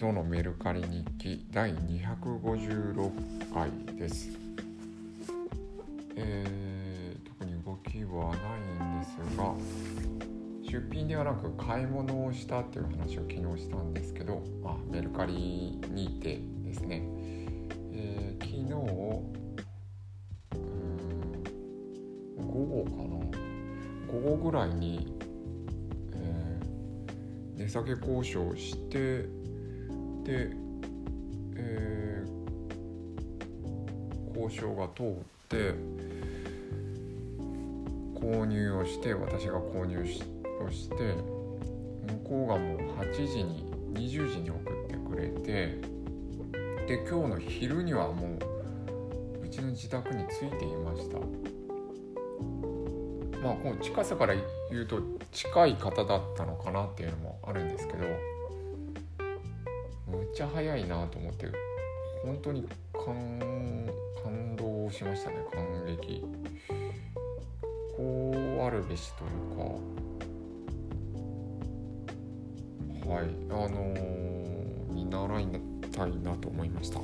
今日のメルカリ日記第256回です。えー、特に動きはないんですが出品ではなく買い物をしたっていう話を昨日したんですけど、まあ、メルカリにてですね、えー、昨日うん午後かな？午後ぐらいに、えー値下げ交渉してで、えー交渉が通って購入をして私が購入しをして向こうがもう8時に20時に送ってくれてで今日の昼にはもううちの自宅に着いていました。まあこの近さから言うと近い方だったのかなっていうのもあるんですけどちゃ早いなと思って本当に感感動しましたね感激。こうあるべしというか。はいあのー見習いたいなと思いました。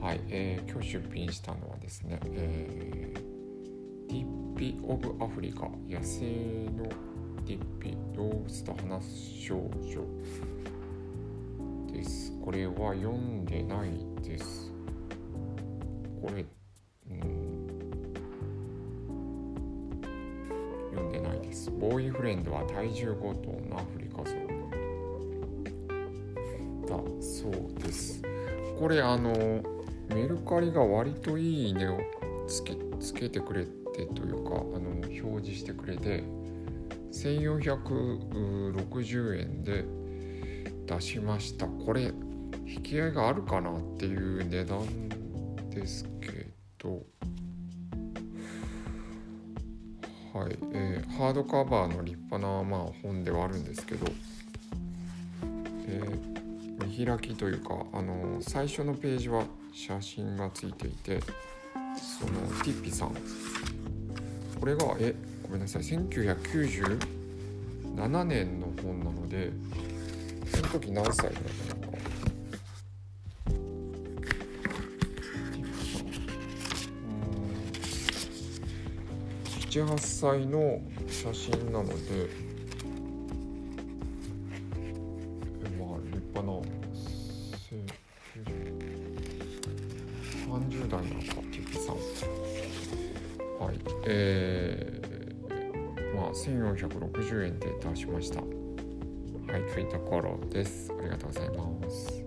はい、えー今日出品したのはですね、えーディッピ・オブ・アフリカ野生のディッピ動物と話す少女。です。これは読んでないです。これうん。読んでないです。ボーイフレンドは体重ごとのアフリカゾウだそうです。これあのメルカリが割といい値をつけつけてくれてというかあの表示してくれて1460円で出しました。これ引き合いがあるかなっていう値段ですけど。はい、えーハードカバーの立派な、まあ、本ではあるんですけど、えー見開きというかあの最初のページは写真がついていてそのティッピさん。これがえごめんなさい。1997年の本なのでその時何歳だったのか。ティッピさん。うーん78歳の写真なのでまあ立派なせ30代なのかティッピさん。はい。えー、まあ1460円で出しました。はいといった頃です。ありがとうございます。